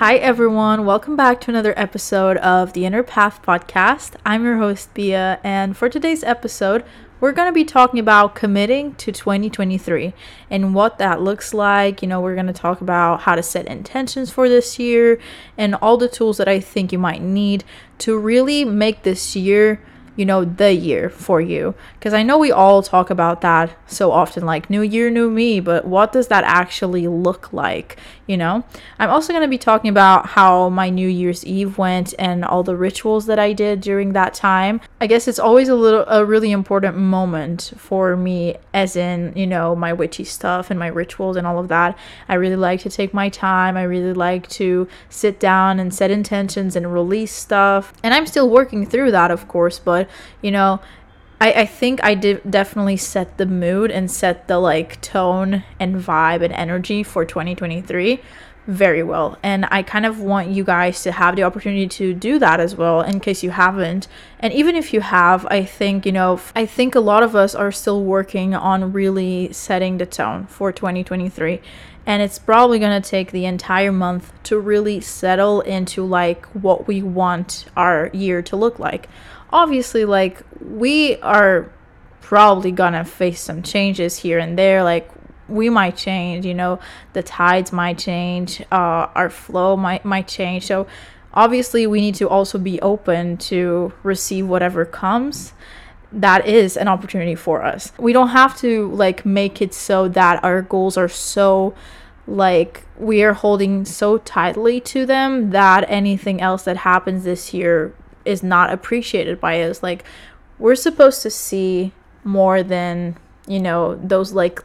Hi, everyone. Welcome back to another episode of the Inner Path podcast. I'm your host, Bea, and for today's episode, we're going to be talking about committing to 2023 and what that looks like. You know, we're going to talk about how to set intentions for this year and all the tools that I think you might need to really make this year you know, the year for you. Because I know we all talk about that so often, like new year, new me, but what does that actually look like? You know, I'm also going to be talking about how my New Year's Eve went and all the rituals that I did during that time. I guess it's always a little, a really important moment for me, as in, you know, my witchy stuff and my rituals and all of that. I really like to take my time. I really like to sit down and set intentions and release stuff. And I'm still working through that, of course, but you know, I, I think I did definitely set the mood and set the like tone and vibe and energy for 2023 very well. And I kind of want you guys to have the opportunity to do that as well in case you haven't. And even if you have, I think, you know, I think a lot of us are still working on really setting the tone for 2023 and it's probably going to take the entire month to really settle into like what we want our year to look like obviously like we are probably gonna face some changes here and there. Like we might change you know the tides might change uh, our flow might might change. So obviously we need to also be open to receive whatever comes. That is an opportunity for us. We don't have to like make it so that our goals are so like we are holding so tightly to them that anything else that happens this year is not appreciated by us like we're supposed to see more than you know those like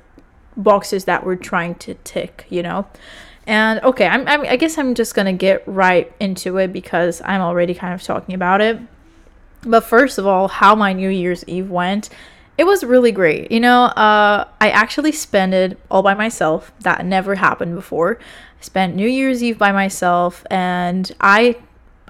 boxes that we're trying to tick you know? And okay I'm, I'm i guess i'm just gonna get right into it because i'm already kind of talking about it. But first of all how my new year's eve went it was really great you know? Uh, i actually spent it all by myself. That never happened before. I spent new year's eve by myself and i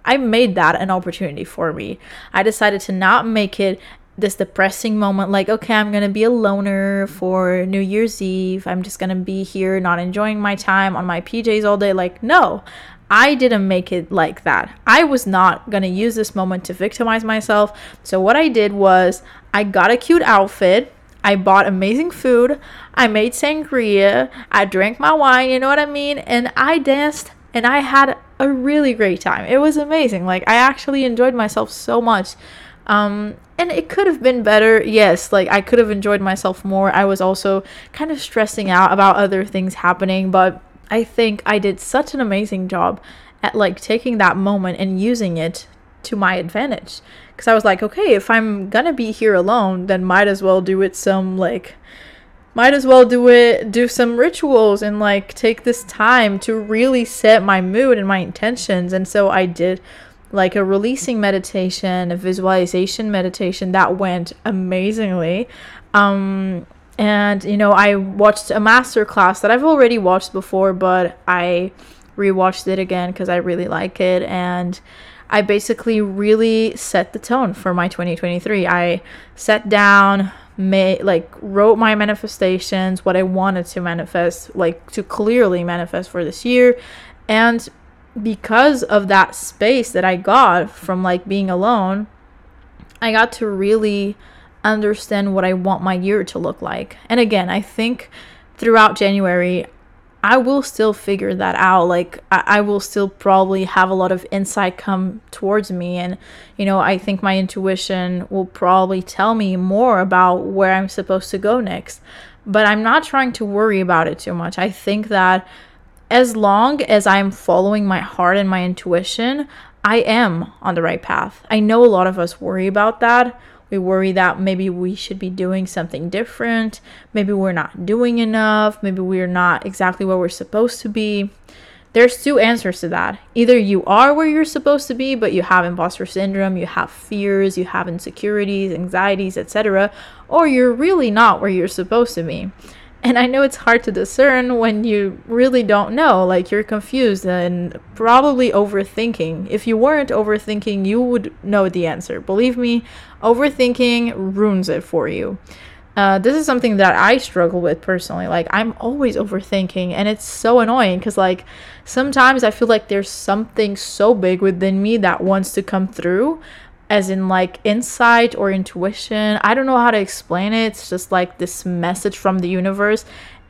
I made that an opportunity for me. I decided to not make it this depressing moment like okay i'm gonna be a loner for new year's eve i'm just gonna be here not enjoying my time on my pjs all day like no i didn't make it like that i was not gonna use this moment to victimize myself so what i did was i got a cute outfit I bought amazing food. I made sangria. I drank my wine, you know what I mean? And I danced and I had a really great time. It was amazing. Like I actually enjoyed myself so much. Um, and it could have been better. Yes, like I could have enjoyed myself more. I was also kind of stressing out about other things happening, but I think I did such an amazing job at like taking that moment and using it to my advantage. Cuz I was like, okay, if I'm going to be here alone, then might as well do it some like might as well do it do some rituals and like take this time to really set my mood and my intentions. And so i did like a releasing meditation a visualization meditation that went amazingly. Um and you know i watched a master class that i've already watched before but i rewatched it again because i really like it. And I basically really set the tone for my 2023. I sat down, made like wrote my manifestations, what I wanted to manifest, like to clearly manifest for this year. And because of that space that I got from like being alone, I got to really understand what I want my year to look like. And again, I think throughout January, I will still figure that out. Like, I, I, will still probably have a lot of insight come towards me. And, you know, I think my intuition will probably tell me more about where I'm supposed to go next. But I'm not trying to worry about it too much. I think that as long as I'm following my heart and my intuition, I am on the right path. I know a lot of us worry about that we worry that maybe we should be doing something different. Maybe we're not doing enough. Maybe we're not exactly where we're supposed to be. There's two answers to that. Either you are where you're supposed to be, but you have imposter syndrome, you have fears, you have insecurities, anxieties, etc., or you're really not where you're supposed to be. And I know it's hard to discern when you really don't know, like you're confused and probably overthinking. If you weren't overthinking, you would know the answer. Believe me, overthinking ruins it for you. Uh, this is something that I struggle with personally. Like, I'm always overthinking, and it's so annoying because, like, sometimes I feel like there's something so big within me that wants to come through, as in, like, insight or intuition. I don't know how to explain it. It's just like this message from the universe.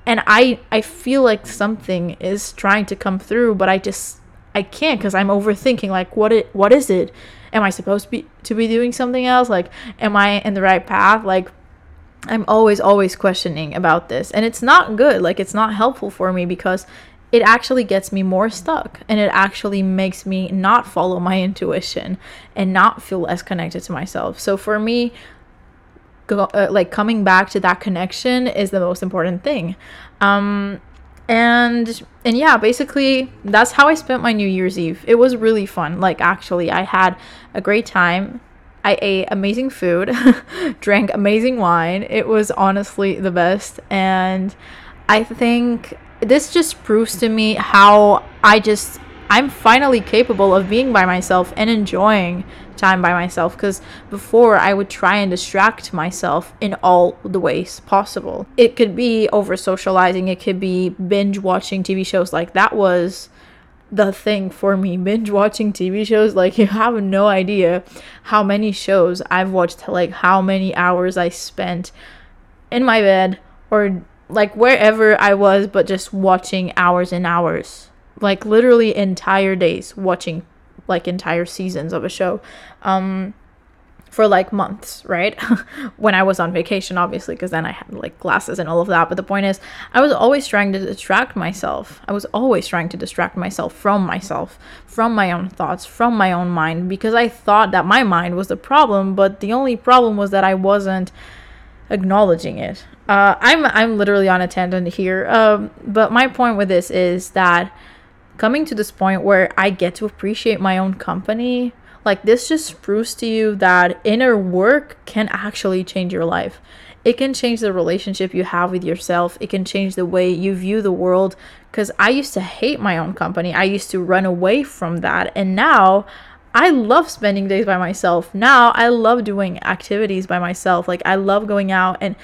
And I, I feel like something is trying to come through, but I just I can't because I'm overthinking. Like, what it, what is it? Am I supposed to be to be doing something else? Like, am I in the right path? Like, I'm always, always questioning about this. And it's not good. Like, it's not helpful for me because it actually gets me more stuck and it actually makes me not follow my intuition and not feel less connected to myself. So, for me, go, uh, like coming back to that connection is the most important thing. Um, and and yeah basically that's how i spent my new year's eve it was really fun like actually i had a great time I ate amazing food, drank amazing wine. It was honestly the best. And I think this just proves to me how I just, I'm finally capable of being by myself and enjoying time by myself because before I would try and distract myself in all the ways possible. It could be over socializing, it could be binge watching TV shows like that was the thing for me binge watching TV shows like you have no idea how many shows I've watched like how many hours I spent in my bed or like wherever I was but just watching hours and hours like literally entire days watching like entire seasons of a show um for like months, right? when I was on vacation, obviously, because then I had like glasses and all of that. But the point is, I was always trying to distract myself. I was always trying to distract myself from myself, from my own thoughts, from my own mind, because I thought that my mind was the problem. But the only problem was that I wasn't acknowledging it. Uh, I'm I'm literally on a tangent here. Um, but my point with this is that coming to this point where I get to appreciate my own company like this just proves to you that inner work can actually change your life. It can change the relationship you have with yourself. It can change the way you view the world. Because I used to hate my own company. I used to run away from that. And now I love spending days by myself. Now I love doing activities by myself. Like I love going out and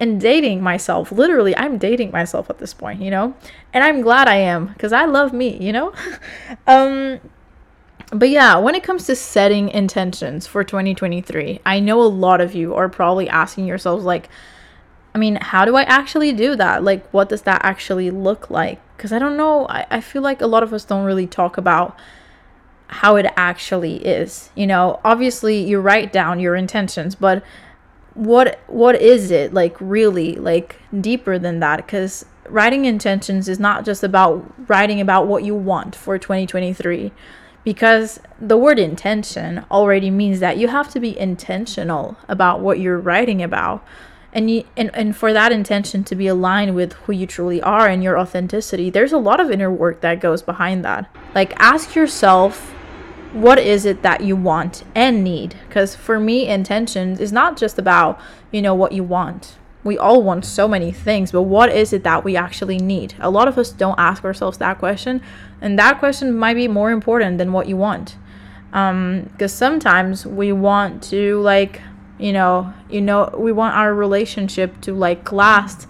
and dating myself. Literally, I'm dating myself at this point, you know? And I'm glad I am because I love me, you know? um but yeah, when it comes to setting intentions for 2023, I know a lot of you are probably asking yourselves, like, I mean, how do I actually do that? Like, what does that actually look like? Because I don't know. I, I feel like a lot of us don't really talk about how it actually is. You know, obviously you write down your intentions, but what what is it like really like deeper than that because writing intentions is not just about writing about what you want for 2023 because the word intention already means that you have to be intentional about what you're writing about and you and, and for that intention to be aligned with who you truly are and your authenticity there's a lot of inner work that goes behind that like ask yourself what is it that you want and need because for me intentions is not just about you know what you want we all want so many things, but what is it that we actually need? A lot of us don't ask ourselves that question, and that question might be more important than what you want. Um, because sometimes we want to like, you know, you know, we want our relationship to like last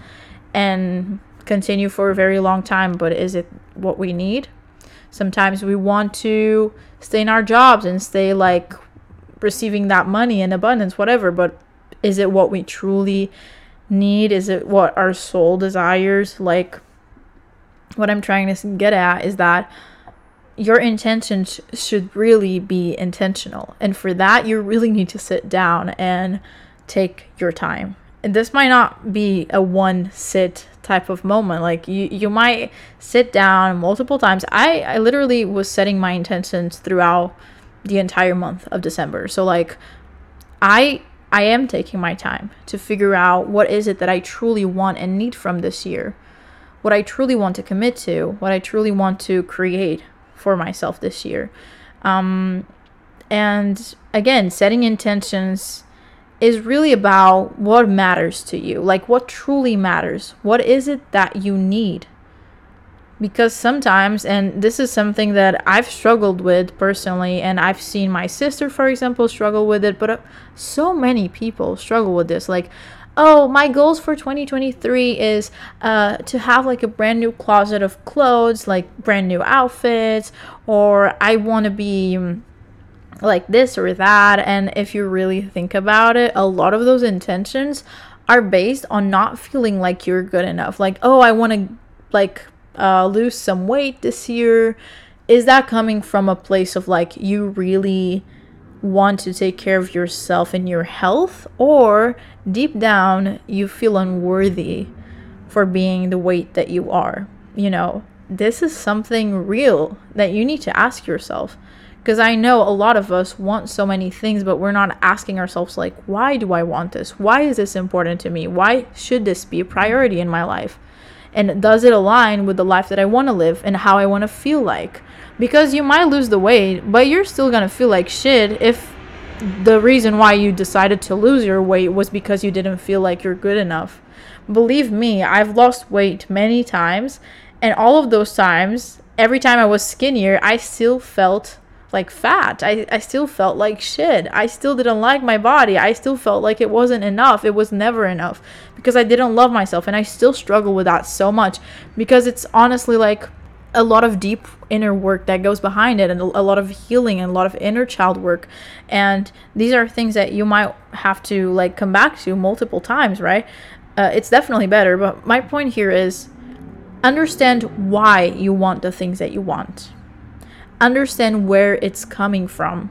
and continue for a very long time, but is it what we need? Sometimes we want to stay in our jobs and stay like receiving that money in abundance, whatever, but is it what we truly need? Is it what our soul desires? Like, what I'm trying to get at is that your intentions should really be intentional. And for that, you really need to sit down and take your time. And this might not be a one sit type of moment. Like you, you might sit down multiple times. I, I literally was setting my intentions throughout the entire month of December. So like I I am taking my time to figure out what is it that I truly want and need from this year. What I truly want to commit to, what I truly want to create for myself this year. Um, and again, setting intentions is really about what matters to you, like what truly matters. What is it that you need? because sometimes and this is something that I've struggled with personally and I've seen my sister for example struggle with it but uh, so many people struggle with this like oh, my goals for 2023 is uh, to have like a brand new closet of clothes, like brand new outfits, or I want to be mm, like this or that. And if you really think about it, a lot of those intentions are based on not feeling like you're good enough. Like, oh, I want to like uh, lose some weight this year. Is that coming from a place of like you really want to take care of yourself and your health, or deep down you feel unworthy for being the weight that you are? You know, this is something real that you need to ask yourself. Because I know a lot of us want so many things, but we're not asking ourselves, like, why do I want this? Why is this important to me? Why should this be a priority in my life? And does it align with the life that I want to live and how I want to feel like? Because you might lose the weight, but you're still gonna feel like shit if the reason why you decided to lose your weight was because you didn't feel like you're good enough. Believe me, I've lost weight many times, and all of those times, every time I was skinnier, I still felt like fat. I, I still felt like shit. I still didn't like my body. I still felt like it wasn't enough. It was never enough because I didn't love myself. And I still struggle with that so much because it's honestly like a lot of deep inner work that goes behind it and a lot of healing and a lot of inner child work. And these are things that you might have to like come back to multiple times right? Uh, it's definitely better but my point here is understand why you want the things that you want. Understand where it's coming from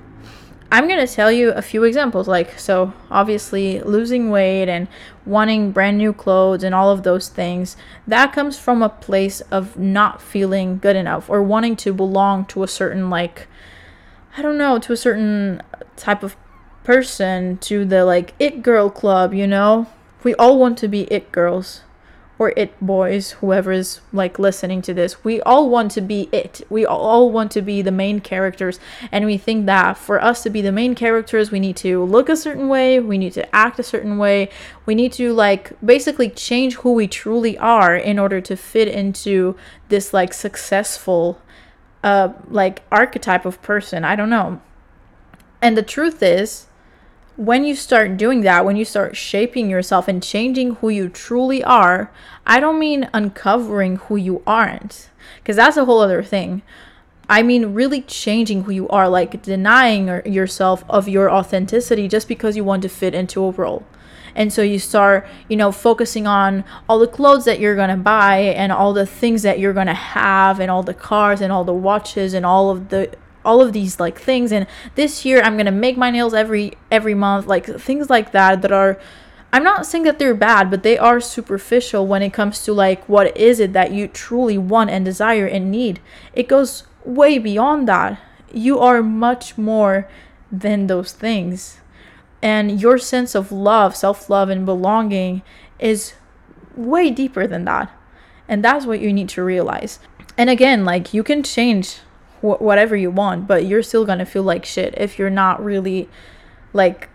I'm going to tell you a few examples. Like, so obviously, losing weight and wanting brand new clothes and all of those things, that comes from a place of not feeling good enough or wanting to belong to a certain, like, I don't know, to a certain type of person, to the like it girl club, you know? We all want to be it girls or it boys, whoever is like listening to this, we all want to be it. We all want to be the main characters. And we think that for us to be the main characters, we need to look a certain way, we need to act a certain way, we need to like basically change who we truly are in order to fit into this like successful uh like archetype of person. I don't know. And the truth is, when you start doing that, when you start shaping yourself and changing who you truly are, I don't mean uncovering who you aren't, because that's a whole other thing. I mean, really changing who you are, like denying yourself of your authenticity just because you want to fit into a role. And so you start, you know, focusing on all the clothes that you're going to buy and all the things that you're going to have and all the cars and all the watches and all of the all of these like things and this year i'm gonna make my nails every every month like things like that that are i'm not saying that they're bad but they are superficial when it comes to like what is it that you truly want and desire and need. It goes way beyond that. You are much more than those things. And your sense of love self-love and belonging is way deeper than that. And that's what you need to realize. And again like you can change wh- whatever you want, but you're still gonna feel like shit if you're not really, like,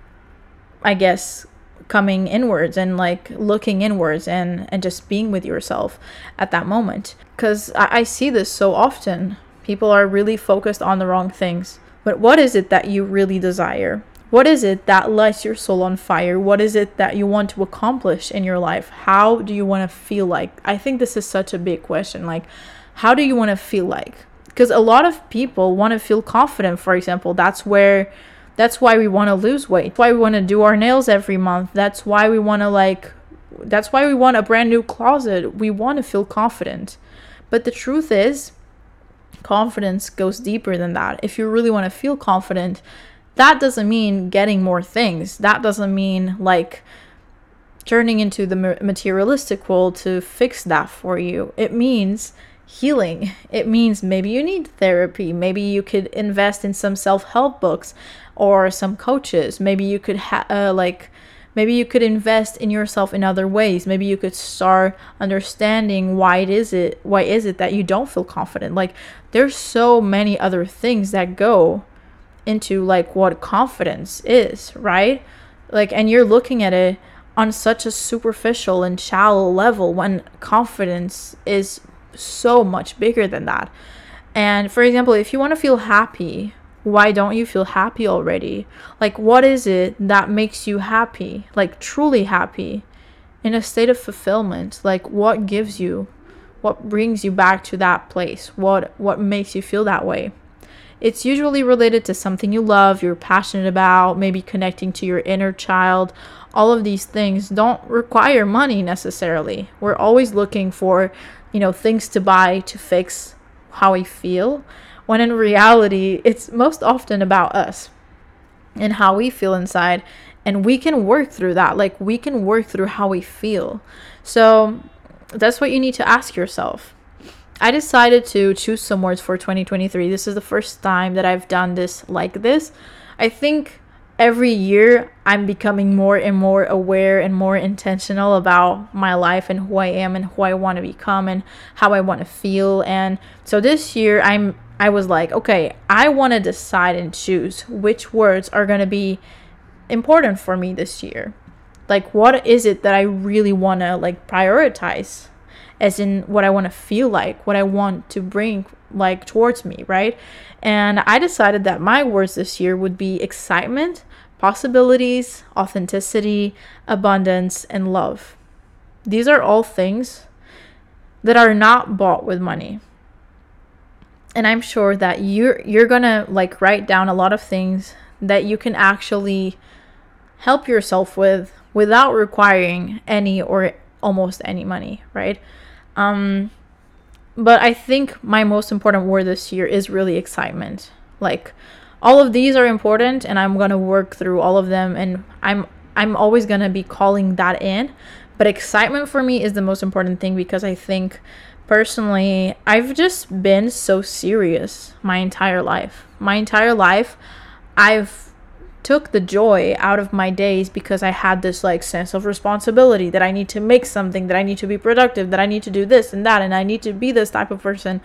I guess, coming inwards and like looking inwards and and just being with yourself at that moment. Because I, I see this so often. People are really focused on the wrong things. But what is it that you really desire? What is it that lights your soul on fire? What is it that you want to accomplish in your life? How do you want to feel like? I think this is such a big question. Like, how do you want to feel like? Because a lot of people want to feel confident for example that's where that's why we want to lose weight. Why we want to do our nails every month. That's why we want to like that's why we want a brand new closet. We want to feel confident. But the truth is confidence goes deeper than that. If you really want to feel confident that doesn't mean getting more things. That doesn't mean like turning into the materialistic world to fix that for you. It means healing. It means maybe you need therapy. Maybe you could invest in some self help books or some coaches. Maybe you could have, uh, like, maybe you could invest in yourself in other ways. Maybe you could start understanding why it is it, why is it that you don't feel confident. Like, there's so many other things that go into like what confidence is, right? Like, and you're looking at it on such a superficial and shallow level when confidence is so much bigger than that. And for example, if you want to feel happy, why don't you feel happy already? Like, what is it that makes you happy? Like, truly happy? in a state of fulfillment. Like what gives you what brings you back to that place? What what makes you feel that way? It's usually related to something you love, you're passionate about, maybe connecting to your inner child. All of these things don't require money necessarily. We're always looking for, you know, things to buy to fix how we feel, when in reality, it's most often about us and how we feel inside. And we can work through that. Like, we can work through how we feel. So, that's what you need to ask yourself. I decided to choose some words for 2023. This is the first time that I've done this like this. I think every year I'm becoming more and more aware and more intentional about my life and who I am and who I want to become and how I want to feel. And so this year I'm I was like, okay, I want to decide and choose which words are going to be important for me this year. Like what is it that I really want to like prioritize? as in what I want to feel like, what I want to bring like towards me, right? And I decided that my words this year would be excitement, possibilities, authenticity, abundance, and love. These are all things that are not bought with money. And I'm sure that you're you're to like write down a lot of things that you can actually help yourself with without requiring any or almost any money, right? Um, but I think my most important word this year is really excitement. Like all of these are important and I'm going to work through all of them and I'm I'm always going to be calling that in. But excitement for me is the most important thing because I think personally I've just been so serious my entire life. My entire life I've took the joy out of my days because I had this like sense of responsibility that I need to make something, that I need to be productive, that I need to do this and that and I need to be this type of person.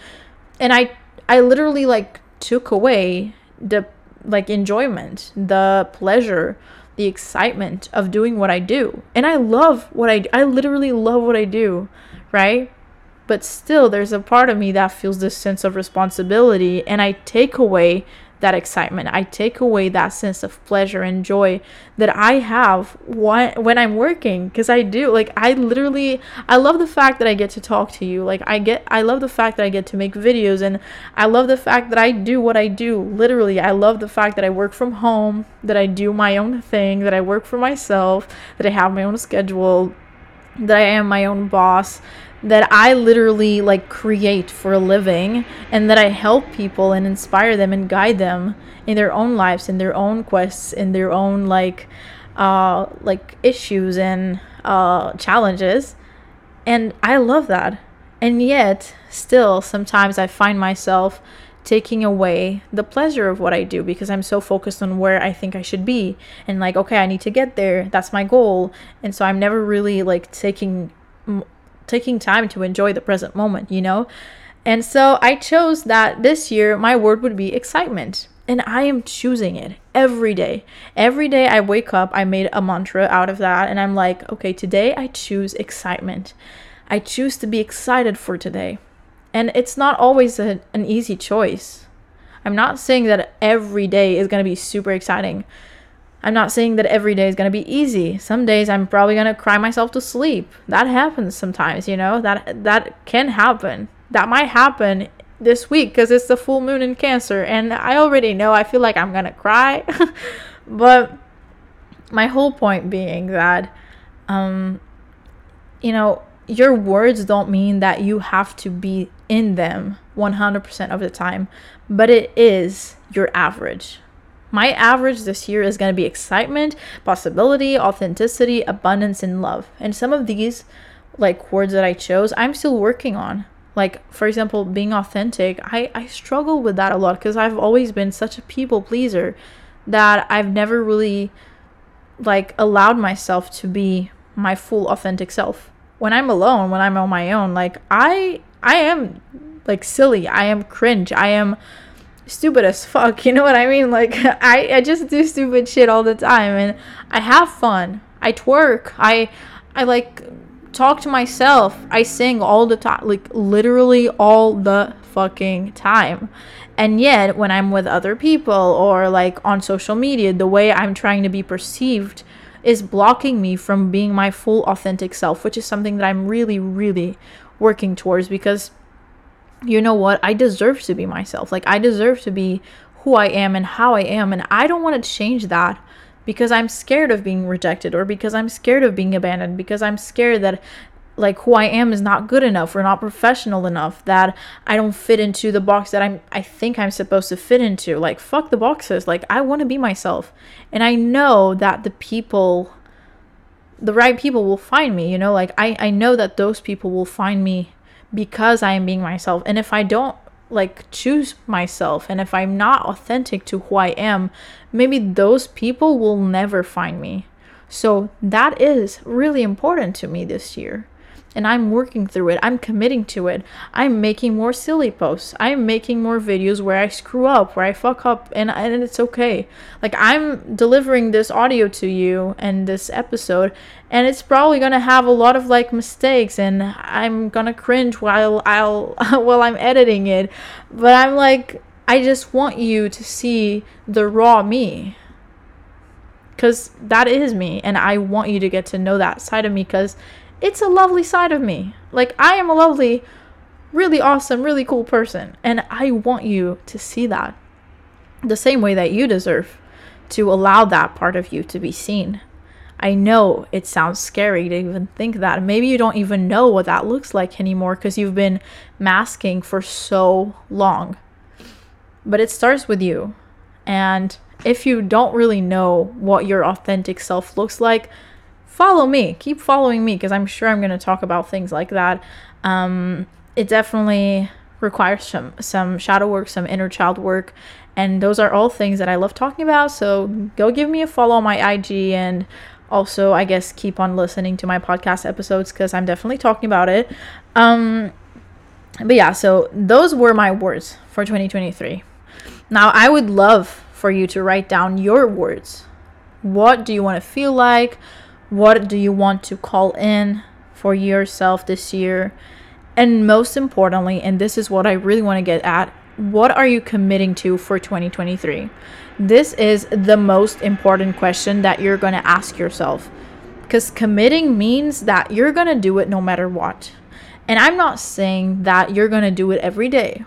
And I I literally like took away the like enjoyment, the pleasure, the excitement of doing what I do. And I love what I I literally love what I do, right? But still there's a part of me that feels this sense of responsibility and I take away that excitement. I take away that sense of pleasure and joy that I have when I'm working because I do. Like I literally I love the fact that I get to talk to you. Like I get I love the fact that I get to make videos and I love the fact that I do what I do. Literally, I love the fact that I work from home, that I do my own thing, that I work for myself, that I have my own schedule, that I am my own boss that I literally like create for a living and that I help people and inspire them and guide them in their own lives in their own quests in their own like uh like issues and uh challenges. And I love that. And yet still sometimes I find myself taking away the pleasure of what I do because I'm so focused on where I think I should be and like okay I need to get there. That's my goal. And so I'm never really like taking taking time to enjoy the present moment, you know? And so I chose that this year my word would be excitement. And I am choosing it every day. Every day I wake up, I made a mantra out of that. And I'm like, okay, today I choose excitement. I choose to be excited for today. And it's not always a, an easy choice. I'm not saying that every day is going to be super exciting. I'm not saying that every day is going to be easy. Some days I'm probably going to cry myself to sleep. That happens sometimes, you know? That that can happen. That might happen this week because it's the full moon in Cancer and I already know I feel like I'm going to cry. but my whole point being that um you know, your words don't mean that you have to be in them 100% of the time, but it is your average my average this year is going to be excitement, possibility, authenticity, abundance, and love. And some of these, like words that I chose, I'm still working on. Like, for example, being authentic, I, I struggle with that a lot because I've always been such a people pleaser that I've never really like allowed myself to be my full authentic self. When I'm alone, when I'm on my own, like I I am like silly. I am cringe. I am stupid as fuck. You know what I mean? Like I, I just do stupid shit all the time and I have fun. I twerk. I I like talk to myself. I sing all the time, like literally all the fucking time. And yet, when I'm with other people or like on social media, the way I'm trying to be perceived is blocking me from being my full authentic self, which is something that I'm really, really working towards because you know what? I deserve to be myself. Like, I deserve to be who I am and how I am. And I don't want to change that because I'm scared of being rejected or because I'm scared of being abandoned, because I'm scared that like who I am is not good enough or not professional enough that I don't fit into the box that I'm I think I'm supposed to fit into. Like fuck the boxes. Like I want to be myself. And I know that the people the right people will find me, you know? Like I I know that those people will find me because I am being myself. And if I don't like choose myself and if I'm not authentic to who I am, maybe those people will never find me. So that is really important to me this year and I'm working through it. I'm committing to it. I'm making more silly posts. I'm making more videos where I screw up, where I fuck up, and, and it's okay. Like, I'm delivering this audio to you and this episode, and it's probably gonna have a lot of like mistakes, and I'm gonna cringe while I'll while I'm editing it. But I'm like, I just want you to see the raw me. Because that is me, and I want you to get to know that side of me because it's a lovely side of me. Like, I am a lovely, really awesome, really cool person. And I want you to see that the same way that you deserve to allow that part of you to be seen. I know it sounds scary to even think that. Maybe you don't even know what that looks like anymore because you've been masking for so long. But it starts with you. And if you don't really know what your authentic self looks like, follow me. Keep following me because I'm sure I'm going to talk about things like that. Um, it definitely requires some some shadow work, some inner child work, and those are all things that I love talking about. So go give me a follow on my IG and also I guess keep on listening to my podcast episodes because I'm definitely talking about it. Um, but yeah, so those were my words for 2023. Now I would love for you to write down your words. What do you want to feel like? What do you want to call in for yourself this year? And most importantly, and this is what I really want to get at, what are you committing to for 2023? This is the most important question that you're going to ask yourself. Because committing means that you're going to do it no matter what. And I'm not saying that you're going to do it every day.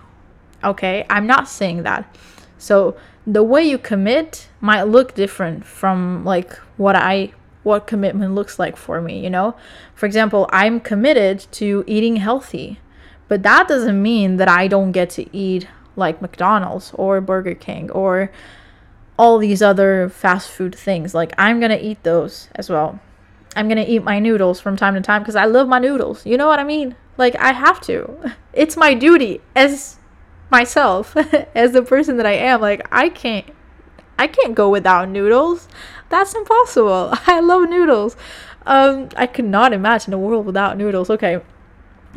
Okay? I'm not saying that. So the way you commit might look different from like what I what commitment looks like for me, you know? For example, I'm committed to eating healthy, but that doesn't mean that I don't get to eat like McDonald's or Burger King or all these other fast food things. Like, I'm gonna eat those as well. I'm gonna eat my noodles from time to time because I love my noodles. You know what I mean? Like, I have to. It's my duty as myself, as the person that I am. Like, I can't. I can't go without noodles. That's impossible. I love noodles. Um, I could not imagine a world without noodles. Okay,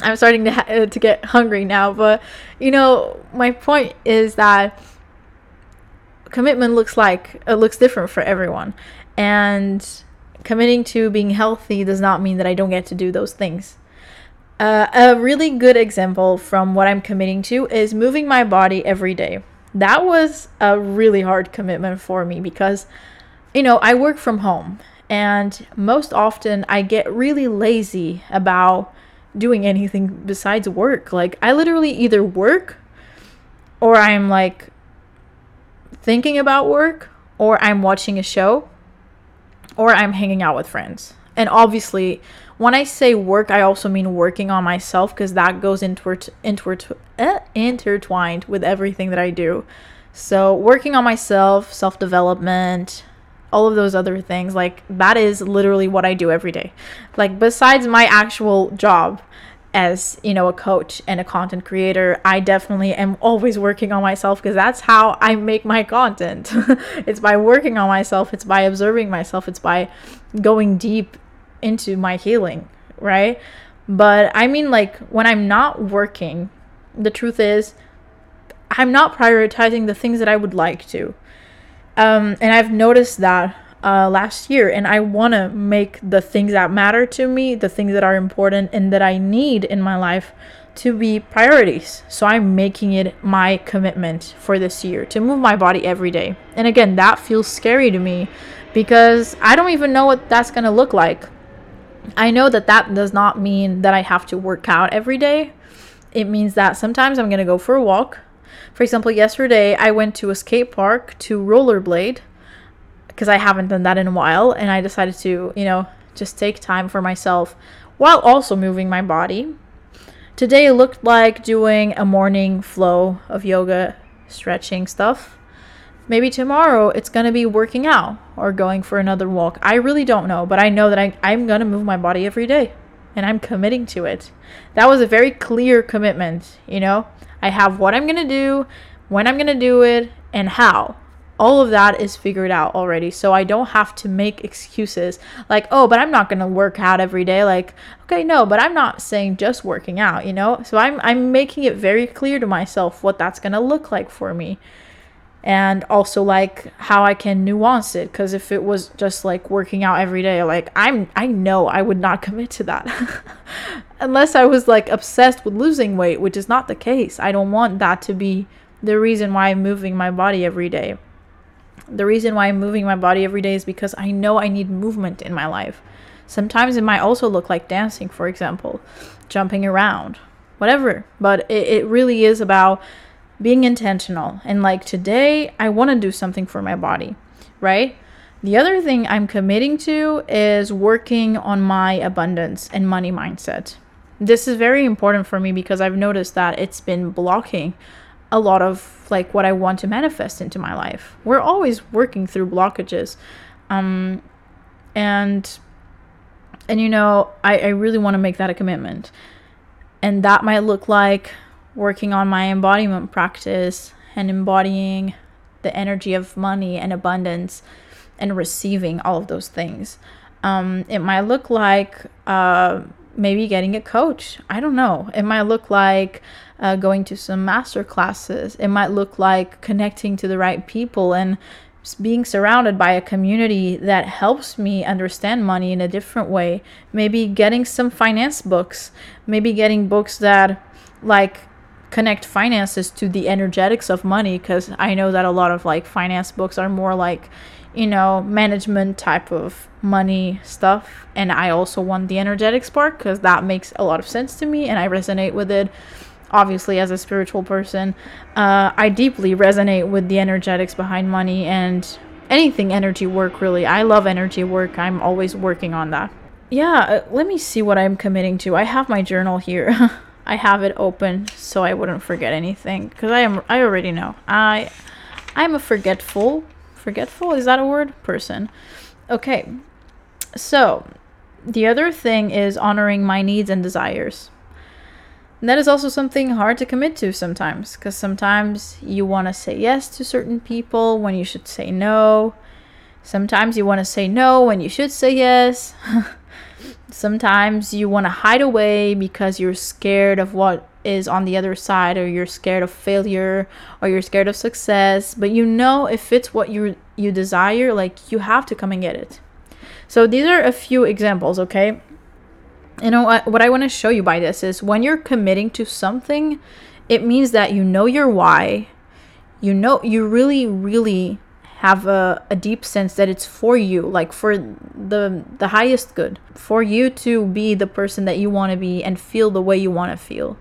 I'm starting to ha- uh, to get hungry now, but you know, my point is that commitment looks like it looks different for everyone, and committing to being healthy does not mean that I don't get to do those things. Uh, a really good example from what I'm committing to is moving my body every day. That was a really hard commitment for me because you know, I work from home and most often I get really lazy about doing anything besides work. Like, I literally either work or I'm like thinking about work or I'm watching a show or I'm hanging out with friends. And obviously, when I say work, I also mean working on myself because that goes intertwined, eh, intertwined with everything that I do. So, working on myself, self development, all of those other things like that is literally what i do every day. Like besides my actual job as you know a coach and a content creator i definitely am always working on myself because that's how i make my content. It's by working on myself it's by observing myself it's by going deep into my healing right? But i mean like when i'm not working the truth is i'm not prioritizing the things that i would like to um, and I've noticed that uh, last year, and I want to make the things that matter to me, the things that are important and that I need in my life to be priorities. So I'm making it my commitment for this year to move my body every day. And again, that feels scary to me because I don't even know what that's going to look like. I know that that does not mean that I have to work out every day. It means that sometimes I'm going to go for a walk. For example, yesterday I went to a skate park to rollerblade because I haven't done that in a while and I decided to, you know, just take time for myself while also moving my body Today looked like doing a morning flow of yoga, stretching stuff. Maybe tomorrow it's going to be working out or going for another walk. I really don't know, but I know that I, I'm going to move my body every day and I'm committing to it. That was a very clear commitment, you know? I have what I'm going to do, when I'm going to do it, and how all of that is figured out already. So I don't have to make excuses like, oh, but I'm not going to work out every day. Like, okay, no, but I'm not saying just working out, you know? So I'm, I'm making it very clear to myself what that's going to look like for me. And also like how I can nuance it because if it was just like working out every day, like I'm I know I would not commit to that. Unless I was like obsessed with losing weight, which is not the case. I don't want that to be the reason why I'm moving my body every day. The reason why I'm moving my body every day is because I know I need movement in my life. Sometimes it might also look like dancing, for example, jumping around, whatever. But it, it really is about being intentional. And like today, I want to do something for my body, right? The other thing I'm committing to is working on my abundance and money mindset. This is very important for me because I've noticed that it's been blocking a lot of like what I want to manifest into my life. We're always working through blockages. Um and and you know, I, I really want to make that a commitment. And that might look like working on my embodiment practice and embodying the energy of money and abundance and receiving all of those things. Um, it might look like uh, maybe getting a coach. I don't know. It might look like uh, going to some master classes. It might look like connecting to the right people and being surrounded by a community that helps me understand money in a different way. Maybe getting some finance books. Maybe getting books that like connect finances to the energetics of money because I know that a lot of like finance books are more like you know, management type of money stuff. And I also want the energetics part because that makes a lot of sense to me and I resonate with it. Obviously, as a spiritual person, uh, I deeply resonate with the energetics behind money and anything energy work, really. I love energy work. I'm always working on that. Yeah, uh, let me see what I'm committing to. I have my journal here. I have it open so I wouldn't forget anything because I am I already know. I I'm a forgetful forgetful? Is that a word? Person. Okay. So the other thing is honoring my needs and desires. And that is also something hard to commit to sometimes because sometimes you want to say yes to certain people when you should say no. Sometimes you want to say no when you should say yes. Sometimes you want to hide away because you're scared of what is on the other side or you're scared of failure or you're scared of success but you know if it's what you you desire like you have to come and get it. So these are a few examples okay? You know what, what i want to show you by this is when you're committing to something it means that you know your why. You know you really really have a, a deep sense that it's for you like for the the highest good. For you to be the person that you want to be and feel the way you want to feel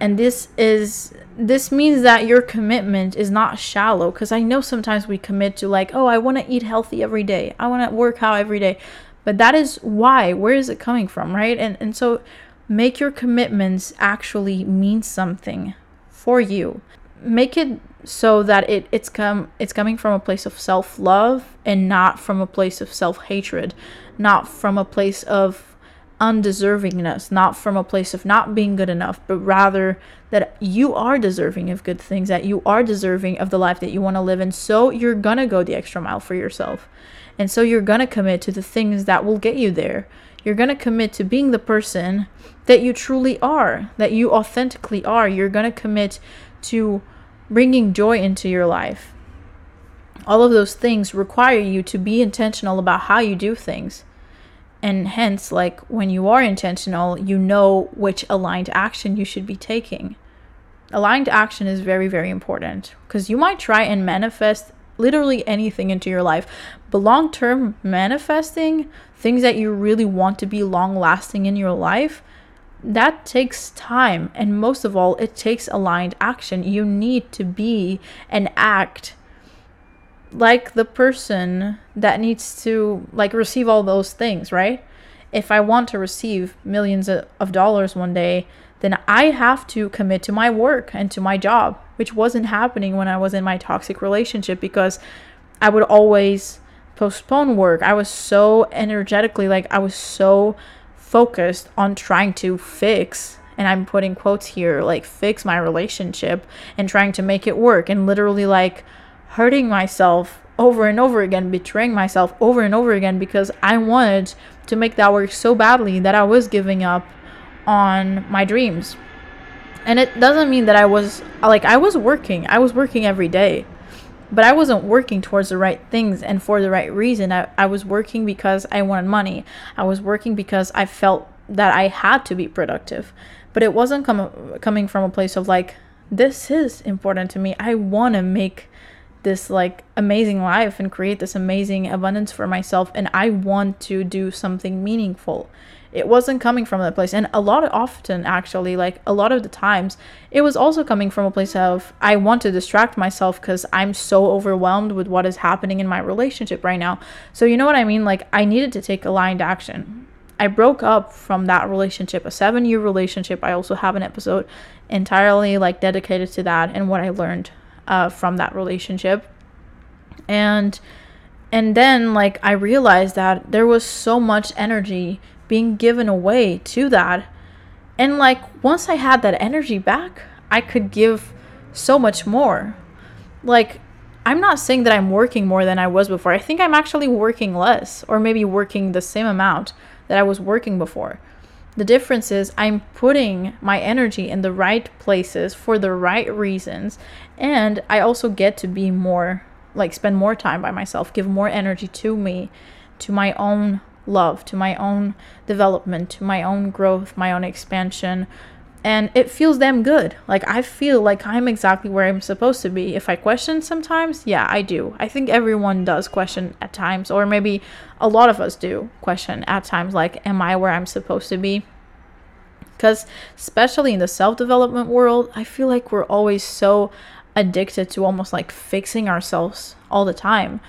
and this is this means that your commitment is not shallow because i know sometimes we commit to like oh i want to eat healthy every day. I want to work out every day. But that is why where is it coming from right? And and so make your commitments actually mean something for you. Make it so that it it's come it's coming from a place of self-love and not from a place of self-hatred not from a place of undeservingness, not from a place of not being good enough, but rather that you are deserving of good things, that you are deserving of the life that you want to live. And so you're going to go the extra mile for yourself. And so you're going to commit to the things that will get you there. You're going to commit to being the person that you truly are, that you authentically are. You're going to commit to bringing joy into your life. All of those things require you to be intentional about how you do things And hence, like when you are intentional, you know which aligned action you should be taking. Aligned action is very, very important because you might try and manifest literally anything into your life. But long term manifesting, things that you really want to be long lasting in your life, that takes time. And most of all, it takes aligned action. You need to be and act like the person that needs to like receive all those things, right? If I want to receive millions of dollars one day, then I have to commit to my work and to my job, which wasn't happening when I was in my toxic relationship because I would always postpone work. I was so energetically, like, I was so focused on trying to fix, and I'm putting quotes here, like, fix my relationship and trying to make it work, and literally, like, hurting myself over and over again, betraying myself over and over again because I wanted to make that work so badly that I was giving up on my dreams. And it doesn't mean that I was like I was working. I was working every day. But I wasn't working towards the right things and for the right reason. I, I was working because I wanted money. I was working because I felt that I had to be productive. But it wasn't com- coming from a place of like, this is important to me. I want to make this like amazing life and create this amazing abundance for myself and I want to do something meaningful. It wasn't coming from that place and a lot of often actually like a lot of the times it was also coming from a place of i want to distract myself because i'm so overwhelmed with what is happening in my relationship right now. So you know what i mean? Like i needed to take aligned action. I broke up from that relationship a seven year relationship. I also have an episode entirely like dedicated to that and what i learned uh, from that relationship and and then like i realized that there was so much energy being given away to that. And like once I had that energy back, I could give so much more. Like I'm not saying that I'm working more than I was before. I think I'm actually working less or maybe working the same amount that I was working before. The difference is I'm putting my energy in the right places for the right reasons and I also get to be more like spend more time by myself, give more energy to me, to my own love, to my own development, to my own growth, my own expansion. And it feels damn good. Like, I feel like I'm exactly where I'm supposed to be. If I question sometimes, yeah, I do. I think everyone does question at times, or maybe a lot of us do question at times, like, am I where I'm supposed to be? Because, especially in the self development world, I feel like we're always so addicted to almost like fixing ourselves all the time.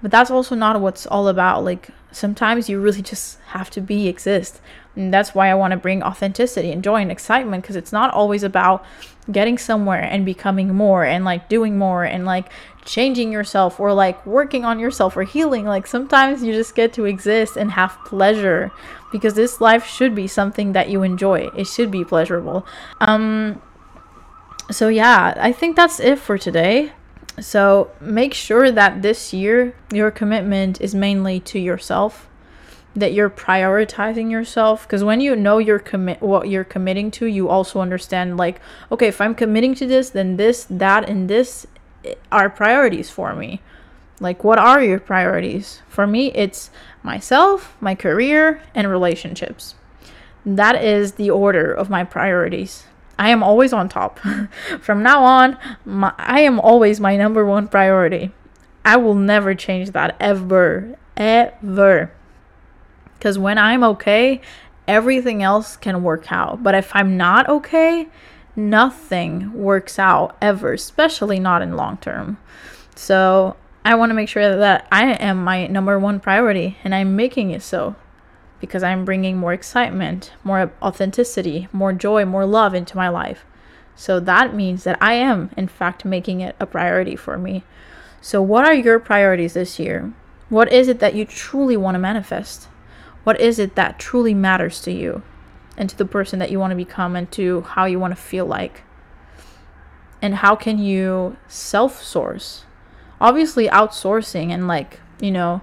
But that's also not what's all about. Like, sometimes you really just have to be exist and that's why i want to bring authenticity and joy and excitement because it's not always about getting somewhere and becoming more and like doing more and like changing yourself or like working on yourself or healing like sometimes you just get to exist and have pleasure because this life should be something that you enjoy it should be pleasurable um so yeah i think that's it for today so make sure that this year your commitment is mainly to yourself, that you're prioritizing yourself because when you know you're commit what you're committing to, you also understand like, okay, if I'm committing to this, then this, that and this eh, are priorities for me. Like what are your priorities? For me, it's myself, my career, and relationships. That is the order of my priorities. I am always on top. From now on, my, I am always my number one priority. I will never change that ever. Ever. Because when I'm okay, everything else can work out. But if I'm not okay, nothing works out ever, especially not in long term. So I want to make sure that I am my number one priority and I'm making it so because I'm bringing more excitement, more authenticity, more joy, more love into my life. So that means that I am, in fact, making it a priority for me. So, what are your priorities this year? What is it that you truly want to manifest? What is it that truly matters to you and to the person that you want to become and to how you want to feel like? And how can you self source? Obviously, outsourcing and like, you know,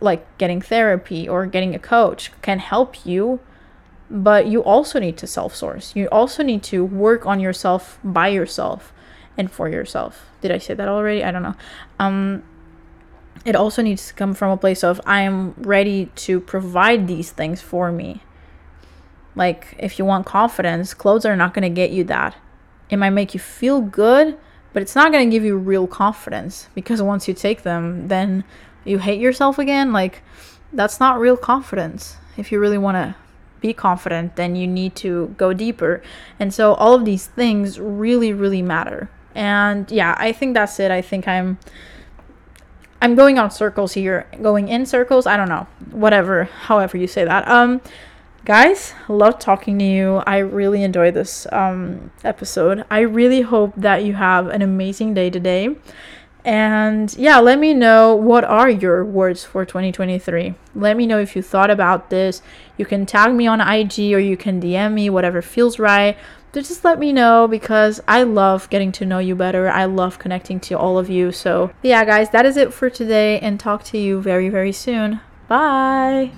like getting therapy or getting a coach can help you but you also need to self source you also need to work on yourself by yourself and for yourself did i say that already i don't know um it also needs to come from a place of I am ready to provide these things for me. Like, if you want confidence, clothes are not going to get you that. It might make you feel good, but it's not going to give you real confidence because once you take them, then you hate yourself again. Like, that's not real confidence. If you really want to be confident, then you need to go deeper. And so, all of these things really, really matter. And yeah, I think that's it. I think I'm I'm going on circles here, going in circles. I don't know, whatever, however you say that. Um, guys, love talking to you. I really enjoy this um episode. I really hope that you have an amazing day today. And yeah, let me know what are your words for 2023. Let me know if you thought about this. You can tag me on IG or you can DM me, whatever feels right But just let me know because I love getting to know you better. I love connecting to all of you. So, yeah, guys, that is it for today and talk to you very, very soon. Bye.